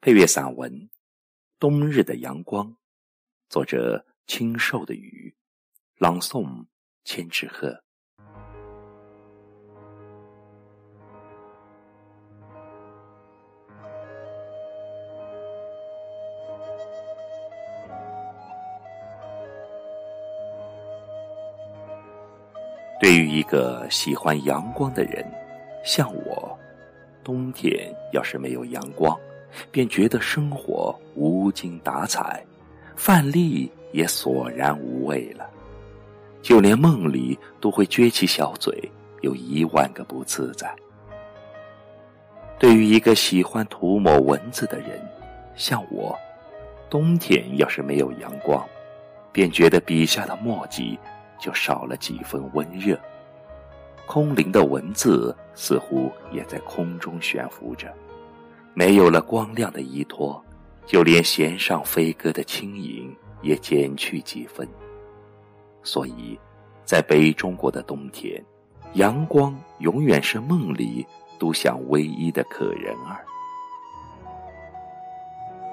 配乐散文《冬日的阳光》，作者清瘦的雨，朗诵千纸鹤。对于一个喜欢阳光的人，像我，冬天要是没有阳光，便觉得生活无精打采，饭粒也索然无味了，就连梦里都会撅起小嘴，有一万个不自在。对于一个喜欢涂抹文字的人，像我，冬天要是没有阳光，便觉得笔下的墨迹。就少了几分温热，空灵的文字似乎也在空中悬浮着，没有了光亮的依托，就连弦上飞歌的轻盈也减去几分。所以，在北中国的冬天，阳光永远是梦里独享唯一的可人儿。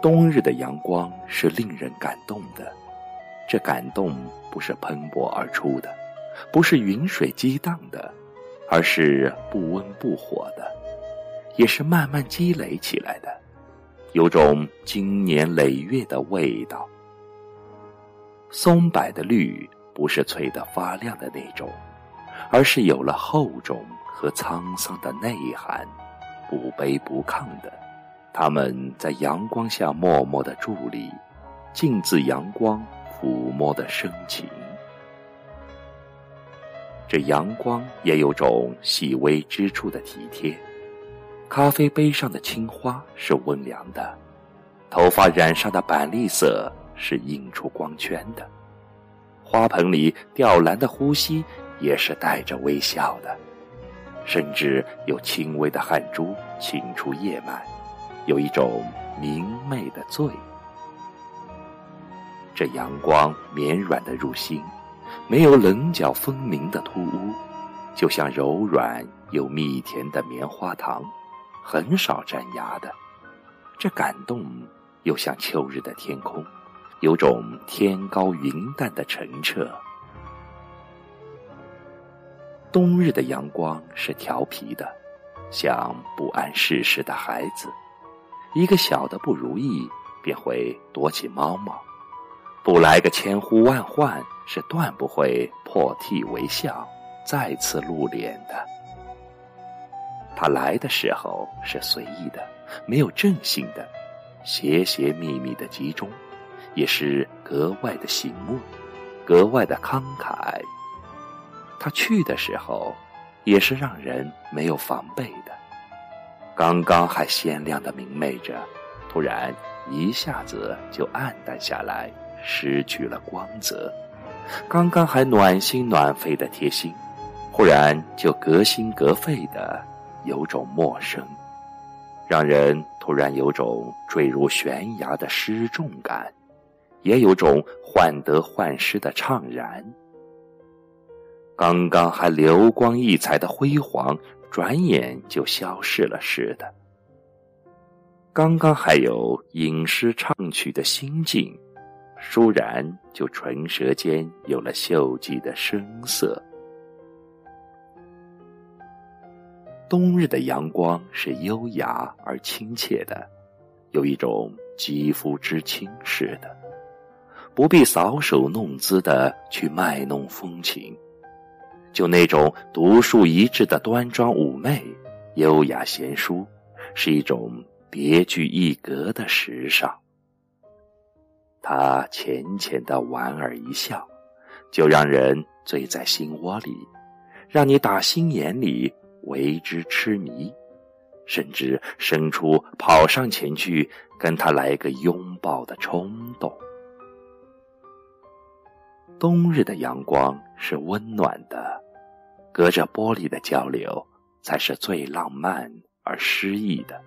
冬日的阳光是令人感动的。这感动不是喷薄而出的，不是云水激荡的，而是不温不火的，也是慢慢积累起来的，有种经年累月的味道。松柏的绿不是翠得发亮的那种，而是有了厚重和沧桑的内涵，不卑不亢的。它们在阳光下默默的伫立，静自阳光。抚摸的深情，这阳光也有种细微之处的体贴。咖啡杯上的青花是温凉的，头发染上的板栗色是映出光圈的，花盆里吊兰的呼吸也是带着微笑的，甚至有轻微的汗珠沁出叶脉，有一种明媚的醉。这阳光绵软的入心，没有棱角分明的突兀，就像柔软又蜜甜的棉花糖，很少粘牙的。这感动又像秋日的天空，有种天高云淡的澄澈。冬日的阳光是调皮的，像不谙世事的孩子，一个小的不如意便会躲起猫猫。不来个千呼万唤，是断不会破涕为笑，再次露脸的。他来的时候是随意的，没有正性的，斜斜密密的集中，也是格外的醒目，格外的慷慨。他去的时候，也是让人没有防备的。刚刚还鲜亮的明媚着，突然一下子就暗淡下来。失去了光泽，刚刚还暖心暖肺的贴心，忽然就隔心隔肺的有种陌生，让人突然有种坠入悬崖的失重感，也有种患得患失的怅然。刚刚还流光溢彩的辉煌，转眼就消逝了似的。刚刚还有吟诗唱曲的心境。倏然就唇舌间有了锈迹的声色。冬日的阳光是优雅而亲切的，有一种肌肤之亲似的，不必搔首弄姿的去卖弄风情，就那种独树一帜的端庄妩媚、优雅贤淑，是一种别具一格的时尚。他浅浅的莞尔一笑，就让人醉在心窝里，让你打心眼里为之痴迷，甚至生出跑上前去跟他来个拥抱的冲动。冬日的阳光是温暖的，隔着玻璃的交流才是最浪漫而诗意的。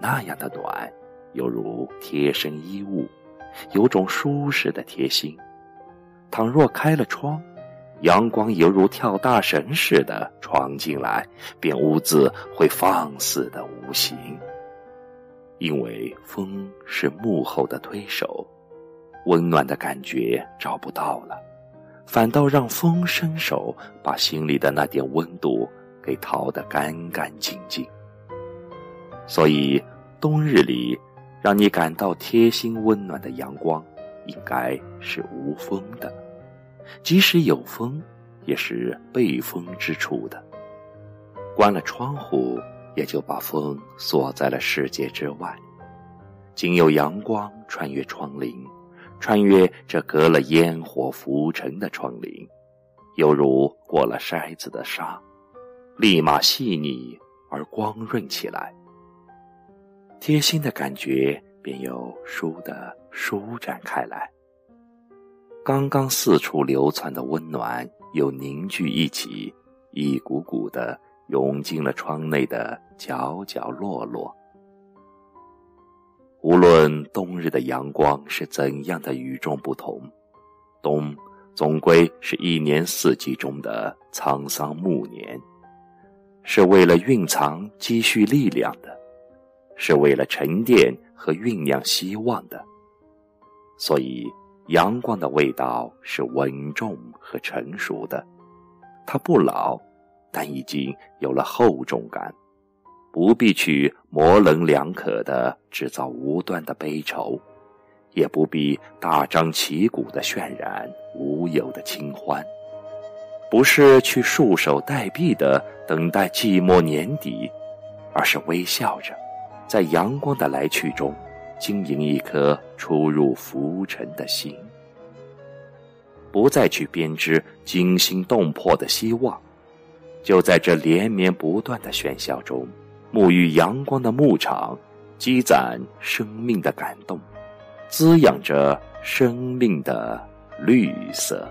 那样的暖，犹如贴身衣物。有种舒适的贴心，倘若开了窗，阳光犹如跳大神似的闯进来，便屋子会放肆的无形。因为风是幕后的推手，温暖的感觉找不到了，反倒让风伸手把心里的那点温度给掏得干干净净。所以，冬日里让你感到贴心温暖的阳光，应该是无风的，即使有风，也是背风之处的。关了窗户。也就把风锁在了世界之外，仅有阳光穿越窗棂，穿越这隔了烟火浮尘的窗棂，犹如过了筛子的纱，立马细腻而光润起来。贴心的感觉便又舒的舒展开来。刚刚四处流窜的温暖又凝聚一起，一股股的。涌进了窗内的角角落落。无论冬日的阳光是怎样的与众不同，冬总归是一年四季中的沧桑暮年，是为了蕴藏积蓄力量的，是为了沉淀和酝酿希望的。所以，阳光的味道是稳重和成熟的，它不老。但已经有了厚重感，不必去模棱两可的制造无端的悲愁，也不必大张旗鼓的渲染无有的清欢，不是去束手待毙的等待寂寞年底，而是微笑着，在阳光的来去中，经营一颗出入浮尘的心，不再去编织惊心动魄的希望。就在这连绵不断的喧嚣中，沐浴阳光的牧场，积攒生命的感动，滋养着生命的绿色。